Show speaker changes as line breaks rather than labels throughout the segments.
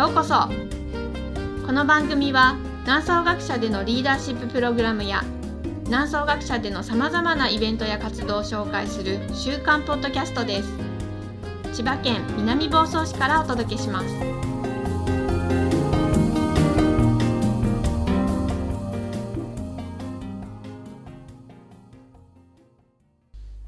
ようこそ。この番組は南総学者でのリーダーシッププログラムや南総学者でのさまざまなイベントや活動を紹介する週刊ポッドキャストです。千葉県南房総市からお届けします。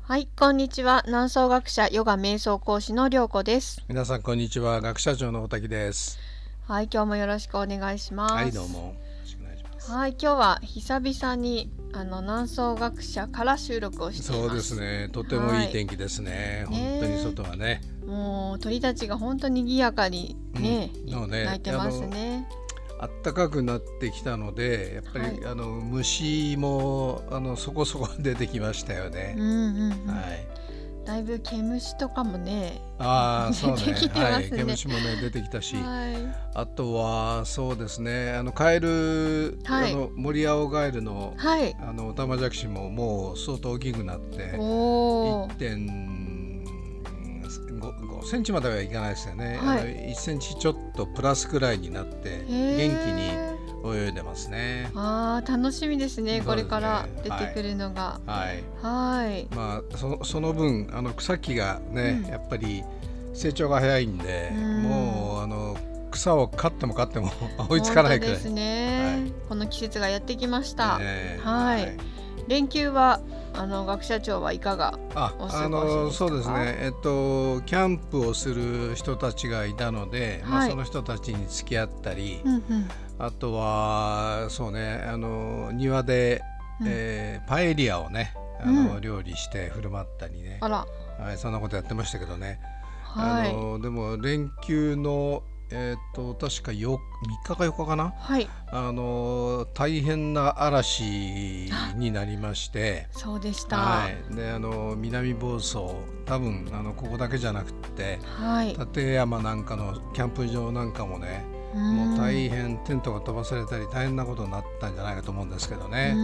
はい、こんにちは。南総学者ヨガ瞑想講師のりょうこです。
皆さんこんにちは。学者長の大滝です
はい、今日もよろしくお願いします。
はいどうもよろしくお願いします。
はい、今日は久々にあの南総学者から収録をしています。
そうですね。とてもいい天気ですね、
ね
本当に外はね。
もう鳥たちが本当に賑やかにね、
うん。ね。
鳴いてますね。
暖かくなってきたのでやっぱり、
はい。
あの虫もあのそこそこ出てきましたよね。
うん、うんうん。
はい
だいぶ毛虫とかもね。
ああそうねはい毛虫もね出てきたし、
はい。
あとはそうですねあのカエル、
はい
あの森青ガエルの
はい。
あのオタマジャクシももう相当大きくなって
おお。
1.5センチまではいかないですよね、
はい
あの1センチちょっとプラスくらいになって元気に泳いでますね。
ああ、楽しみですね。これから出てくるのが。
はい
はい。
まあ、そその分あの草木がね、
うん
やっぱり成長が早いんで、
うん
もうあの草を刈っても刈っても 追いつかないくらい。
ですね、
はい
この季節がやってきました。
ね
はい連休はあの学者長はいかが
あ
お過ごし
そうですね、えっと、キャンプをする人たちがいたので、まあ、
はい。
その人たちに付き合ったり、
うんうん。
あとはそうねあの庭で、
うん。
えーパエリアをねあの、
うん。
料理して振る舞ったりね。
あ、ら。
はい、そんなことやってましたけどね、
はい。
あのでも連休の、えー、と確かよ3日か4日かな？
はい。
あの大変な嵐になりまして。
そうでした。
は
はい、
い、であの南房総多分あのここだけじゃなくって立山なんかのキャンプ場なんかもねもう大変テントが飛ばされたり大変なことになったんじゃないかと思うんですけどね、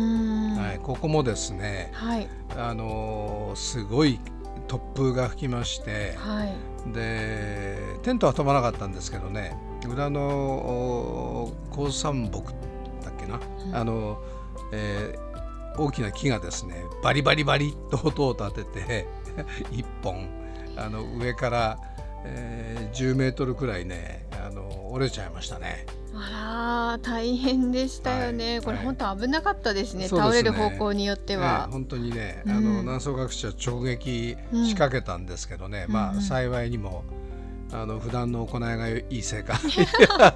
は、
はい。
ここもですね
はい。
あのすごい突風が吹きまして
はい
でテントは飛ばなかったんですけどね裏のお高山木だっけな、
うん
あの、えー大きな木がですねバリバリバリっと音を立てて 一本あの上から、えー10メートルくらいねあの折れちゃいましたね。
あら大変でしたよね、
はいはい。
これ本当危なかったですね
そうですね。
倒れる方向によっては。
ね、本当にね、
うん。
あの南総学者直撃仕掛けたんですけどね、まあ
うんうん。
幸いにもあの普段の行いがいいせいか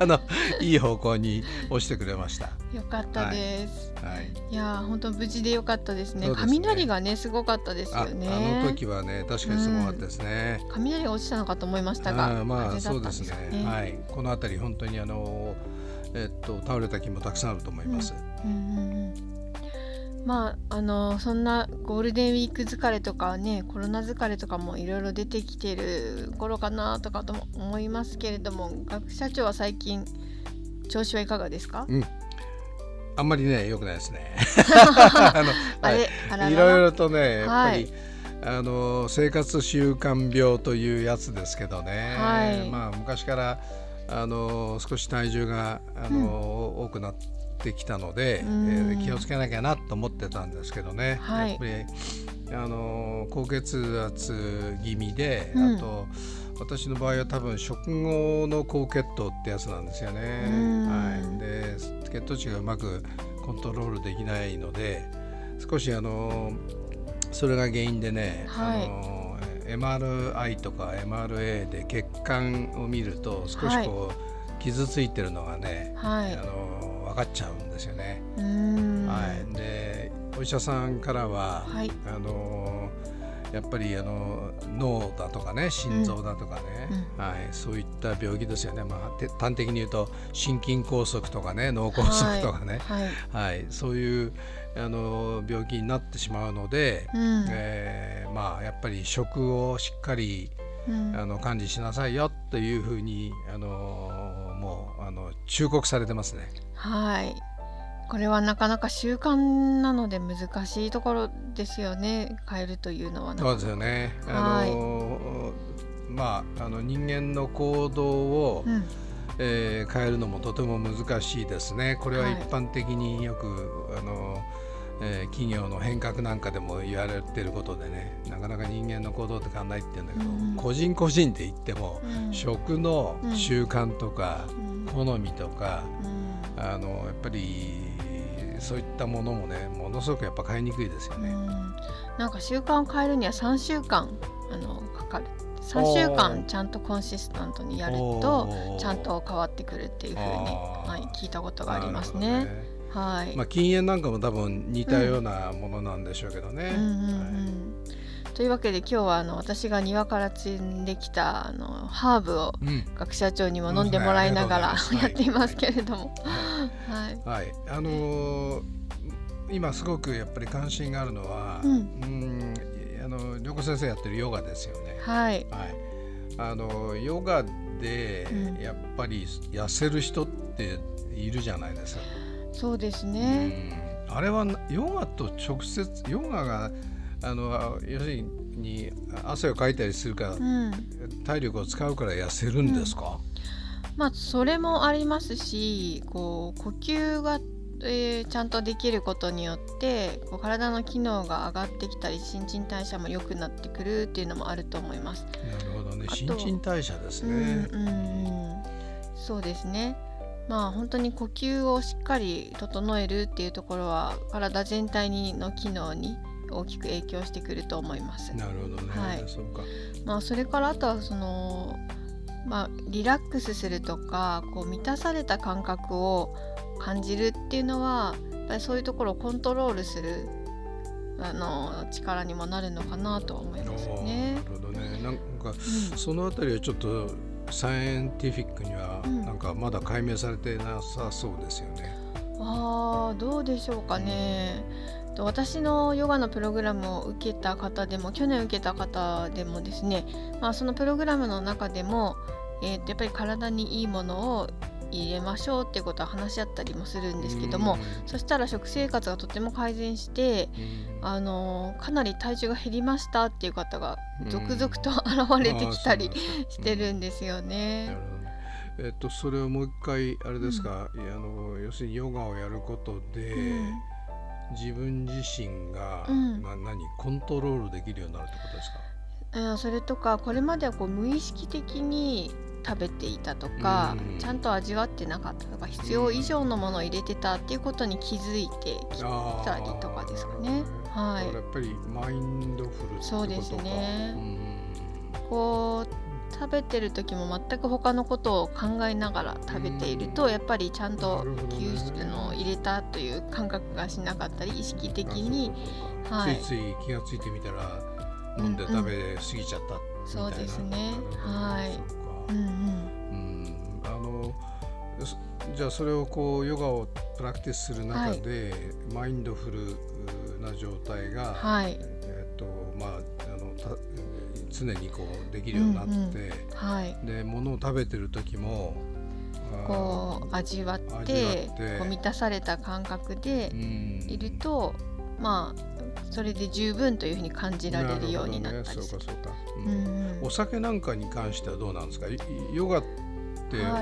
あのいい方向に押してくれました。
よかったです、
はい。
い、やー本当無事でよかったですね
すね
雷がねすごかったです
あ
よね
あの時はね確かにすごかったですね。
雷が落ちたのかと思いましたが
あーまあそうです
か
ね。はい。この辺り本当にあのえっと倒れた木もたくさんあると思います。
うんうんうんまああのそんなゴールデンウィーク疲れとかねコロナ疲れとかもいろいろ出てきてる頃かなとかとも思いますけれども学者長は最近調子はいかがですか、
あんまりね良くないですね。あの
あれあらら
いろいろとねやっぱ
はい。
り、あの生活習慣病というやつですけどね、
はい。
まあ昔からあの少し体重があの、多くなってきたので、え
うん。
ー気をつけなきゃなと思ってたんですけどね、
はい。
やっぱりあの高血圧気味で、
うん。
あと私の場合は多分食後の高血糖ってやつなんですよね。
うん。
はい、で血糖値がうまくコントロールできないので少しあのそれが原因でね、
はい。
あの MRI とか MRA で血管を見ると少しこう、傷ついてるのがね、
はい。
あの分かっちゃうんですよね。はい、でお医者さんからは、
はい。
あのやっぱりあの脳だとかね心臓だとかね、
うん。
はい、そういった病気ですよね、まあ、て端的に言うと心筋梗塞とかね脳梗塞とかね、
はい、
はい。そういうあの病気になってしまうので、
うん。
えーまあ、やっぱり食をしっかり
うん。
あの管理しなさいよというふうにあのの忠告されてますね。
はいこれはなかなか習慣なので難しいところですよね変えるというのはなか
そうですよね。
はい
あのまああの人間の行動を、
うん
えー、変えるのもとても難しいですね。これは一般的によく、はい、あのえー、企業の変革なんかでも言われてることでねなかなか人間の行動って変わらないって言うんだけど、うん、個人個人って言っても、うん、食の習慣とか、うん、好みとか、あのやっぱりそういったものもねものすごくやっぱ変えにくいですよね。
なんか習慣を変えるには3週間あのかかる。3週間ちゃんとコンシスタントにやるとちゃんと変わってくるっていうふうに、はい、聞いたことがありますね。
はい。まあ、禁煙なんかも多分似たようなものなんでしょうけどね。
というわけで今日はあの私が庭から摘んできたあのハーブを学者長にも飲んでもらいながら、うん、やっていますけれども。
はい、はい、あのー、今すごくやっぱり関心があるのは、うん、うんあの涼子先生やってるヨガですよね。
はい、
はい、あのヨガでやっぱり痩せる人っているじゃないですか。
そうですね、
あれはヨガと直接ヨガがあの要するに汗をかいたりするから、うん、体力を使うから痩せるんですか、
うん、まあそれもありますしこう呼吸が、えー、ちゃんとできることによってこう体の機能が上がってきたり新陳代謝も良くなってくるっていうのもあると思います。
なるほどね。新陳代謝ですね。うん、うん、
そうですね。まあ本当に呼吸をしっかり整えるっていうところは体全体にの機能に大きく影響してくると思います。
なるほどね。はい。そうか。
まあそれからあとはそのまあリラックスするとかこう満たされた感覚を感じるっていうのはやっぱりそういうところをコントロールするあの力にもなるのかなと思いますね。
なるほどね。なんか、うん、そのあたりはちょっとサイエンティフィックにはなんかまだ解明されてなさそうですよね。
うん、ああどうでしょうかね。私のヨガのプログラムを受けた方でも去年受けた方でもですね、まあ、そのプログラムの中でも、えー、とやっぱり体にいいものを入れましょうっていうことは話し合ったりもするんですけども、そしたら食生活がとても改善して、あのかなり体重が減りましたっていう方が続々と現れてきたりしてるんですよね。
えっと、それをもう一回あれですか、うん、あの要するにヨガをやることで、うん、自分自身が、うん、な何？コントロールできるようになるってことです
か？それとかこれまではこう無意識的に食べていたとか、うん、ちゃんと味わってなかったとか必要以上のものを入れてたっていうことに気づいてきたりとかですかね。
はい、やっぱりマインドフル
そうですね、うん、こう食べてる時も全く他のことを考えながら食べていると、やっぱりちゃんと吸収の入れたという感覚がしなかったり意識的に、
はい、ついつい気がついてみたら飲んで食べ過ぎちゃったみたいな、
そうですね。はいうんうん、
あのじゃあそれをこうヨガをプラクティスする中で、はい、マインドフルな状態が、はい、えっ、ー、とまああのた常にこうできるようになって、うんうん、はい、で物を食べてる時も
こう味わってこう満たされた感覚でいると、まあそれで十分というふうに感じられるようになったりする。ね、そうかそうか、
うん、お酒なんかに関してはどうなんですか？ヨガって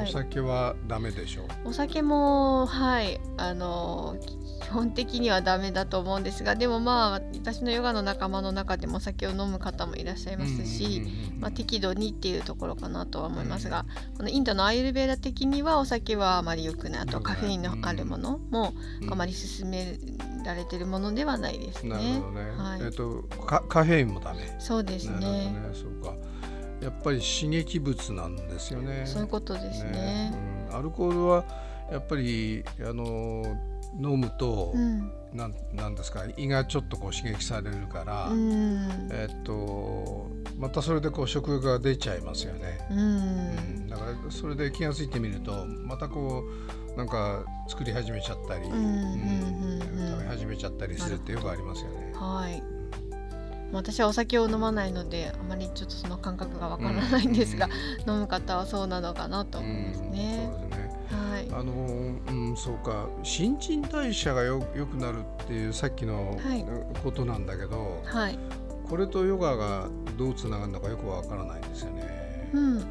お酒はダメでしょ？う、はい、
お酒もはい。あの基本的にはダメだと思うんですがでもまあ私のヨガの仲間の中でもお酒を飲む方もいらっしゃいますし、まあ、適度にっていうところかなとは思いますが、うん、このインドのアイルベーダ的にはお酒はあまり良くないあとカフェインのあるものもあまり勧められてるものではないですね。
はい、えっ、とカカフェインもダメ。
そうですね。ね
そうか。やっぱり刺激物なんですよね。
そういうことですね。ね
うん、アルコールはやっぱりあの飲むと、うん、なんなんですか胃がちょっとこう刺激されるから、うん、えっとまたそれでこう食欲が出ちゃいますよね、うん、うん、だからそれで気が付いてみるとまたこうなんか作り始めちゃったり、うん、食べ始めちゃったりするってよくありますよね。
はい。私はお酒を飲まないのであまりちょっとその感覚がわからないんですが、飲む方はそうなのかなと思いますね。そうですね
あのうんそうか新陳代謝がよよくなるっていうさっきのことなんだけど、はい、これとヨガがどうつながるのかよくわからないんですよね。うん、うん、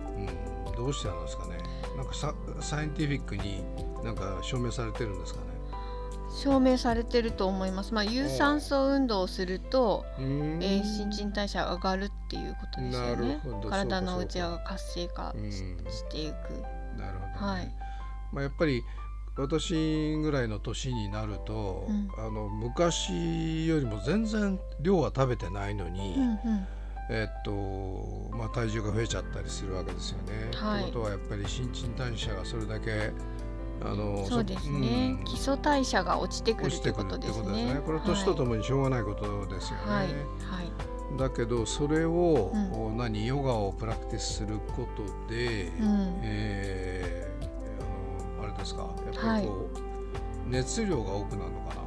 どうしてなんですかね。なんかササイエンティフィックになんか証明されてるんですかね
証明されてると思います。まあ、有酸素運動をすると、えー、新陳代謝が上がるっていうことですよね。体の内側が活性化していく。
なるほど、ね、はい。まあ、やっぱり私ぐらいの年になると、うん、あの昔よりも全然量は食べてないのに、うんうん、えっとまあ、体重が増えちゃったりするわけですよね。はい、ということはやっぱり新陳代謝がそれだけ
あのそうですね、うん、基礎代謝が落ちてくるってことですね。すね。
これは年とともにしょうがないことですよね。はい、はい。だけどそれを、うん、何ヨガをプラクティスすることで、うん、えー、ですか？やっぱりこう、はい、熱量が多くなるのかな？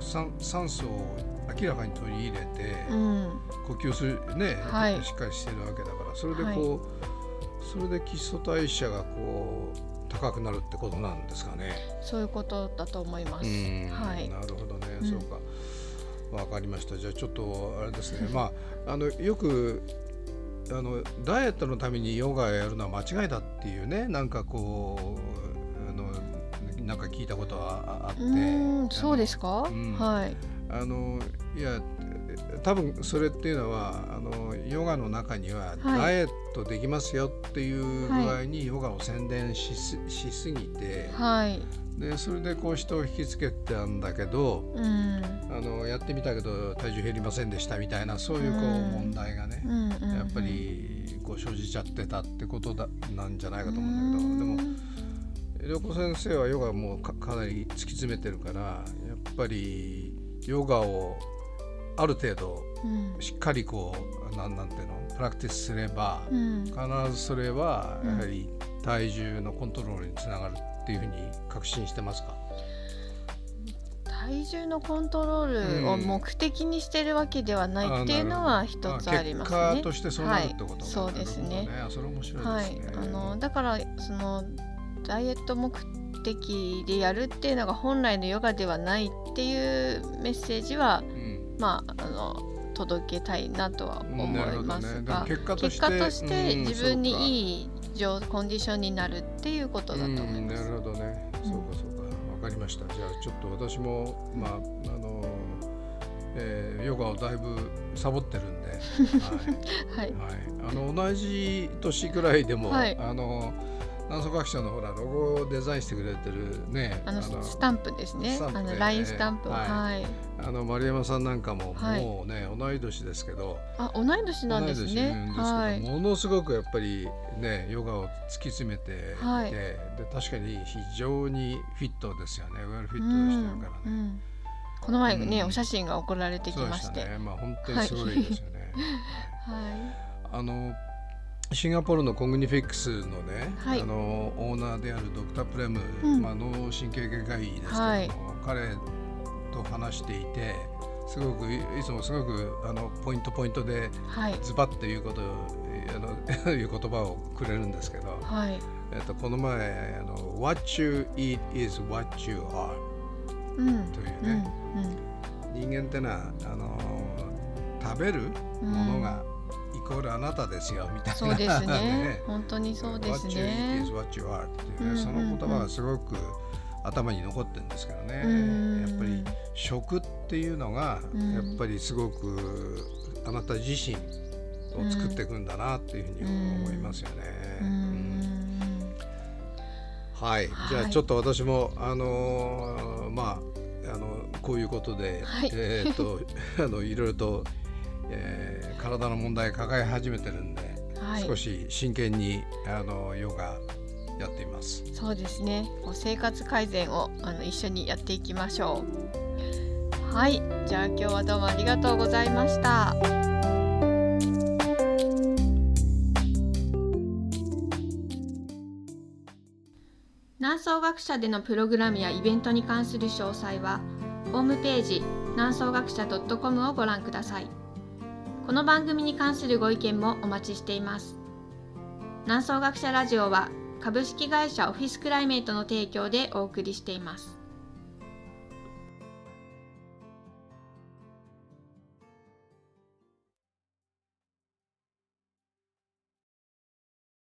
酸酸素を明らかに取り入れて、うん、呼吸するね、はい、しっかりしてるわけだからそれでこう、はい、それで基礎代謝がこう高くなるってことなんですかね？
そういうことだと思います。
はい。なるほどね。うん、そうか。わかりました。じゃあちょっとあれですね。まああのよくあのダイエットのためにヨガやるのは間違いだっていうね。なんかこうなんか聞いたことはあって。
そうですか？うん、はい。
あのいや多分それっていうのはあのヨガの中にはダイエットできますよっていう具合にヨガを宣伝しすしすぎて、はい、でそれでこう人を引きつけてたんだけど、うん、あのやってみたけど体重減りませんでしたみたいなそういうこう問題がね、うん。やっぱりこう生じちゃってたってことだなんじゃないかと思うんだけど、でも良子先生はヨガもかかなり突き詰めてるからやっぱりヨガをある程度しっかりこう、なんなんていうの？プラクティスすれば、うん、必ずそれはやはり体重のコントロールにつながるっていうふうに確信してますか？
体重のコントロールを目的にしてるわけではないっていうのは一つありますね。
結果としてそうなるってこと、
はい、そうですね。ね。
それ面白い、ね、
はい、あのだからそのダイエット目的でやるっていうのが本来のヨガではないっていうメッセージは、うん。まああの届けたいなとは思いますが、ね、結果として自分にいいコンディションになるっていうことだと思います。
なるほどね、そうかそうか。わかりました。じゃあちょっと私もまああのえー、ヨガをだいぶサボってるんで、はい、はい、はい、あの同じ年ぐらいでも、はい、あの南宋学者のほらロゴをデザインしてくれてるね
あのスタンプですね。あのラインスタンプはい、
あの丸山さんなんかももうね、同い年ですけど。
あ同い年なんですね。
はい、ものすごくやっぱりねヨガを突き詰めていて、はい、で確かに非常にフィットですよね。 well fit してるからね、
この前ね、うん、お写真が送られてきまして。
ね。まあ本当にすごいですよね。はい、あのシンガポールのコグニフィックスのね、はい、あのオーナーであるドクター・プレム、うん、まあ、脳神経外科医ですけども、はい、彼と話していてすごくいつもすごくあのポイントポイントで、はい、ズバッということあの いう言葉をくれるんですけど、はい、えっと、この前あの「What you eat is what you are、うん」というね、うん。うん、人間ってのはあの食べるものが、コールあなたですよみたいな、
そうです ね。本当にそうですね。
What you eat is what you are っていう、ね、その言葉がすごく頭に残ってるんですけどね、やっぱり食っていうのがやっぱりすごくあなた自身を作っていくんだなっていうふうに思いますよね。はい、じゃあちょっと私も、あのー、まああのこういうことで、はい、えっと あのいろいろとえー、体の問題抱え始めてるんで、はい、少し真剣にあのヨガやっています。
そうですね。生活改善をあの一緒にやっていきましょう。はい。じゃあ今日はどうもありがとうございました。南総学者でのプログラムやイベントに関する詳細はホームページ南総学者 .com をご覧ください。この番組に関するご意見もお待ちしています。南総学者ラジオは株式会社オフィスクライメイトの提供でお送りしています。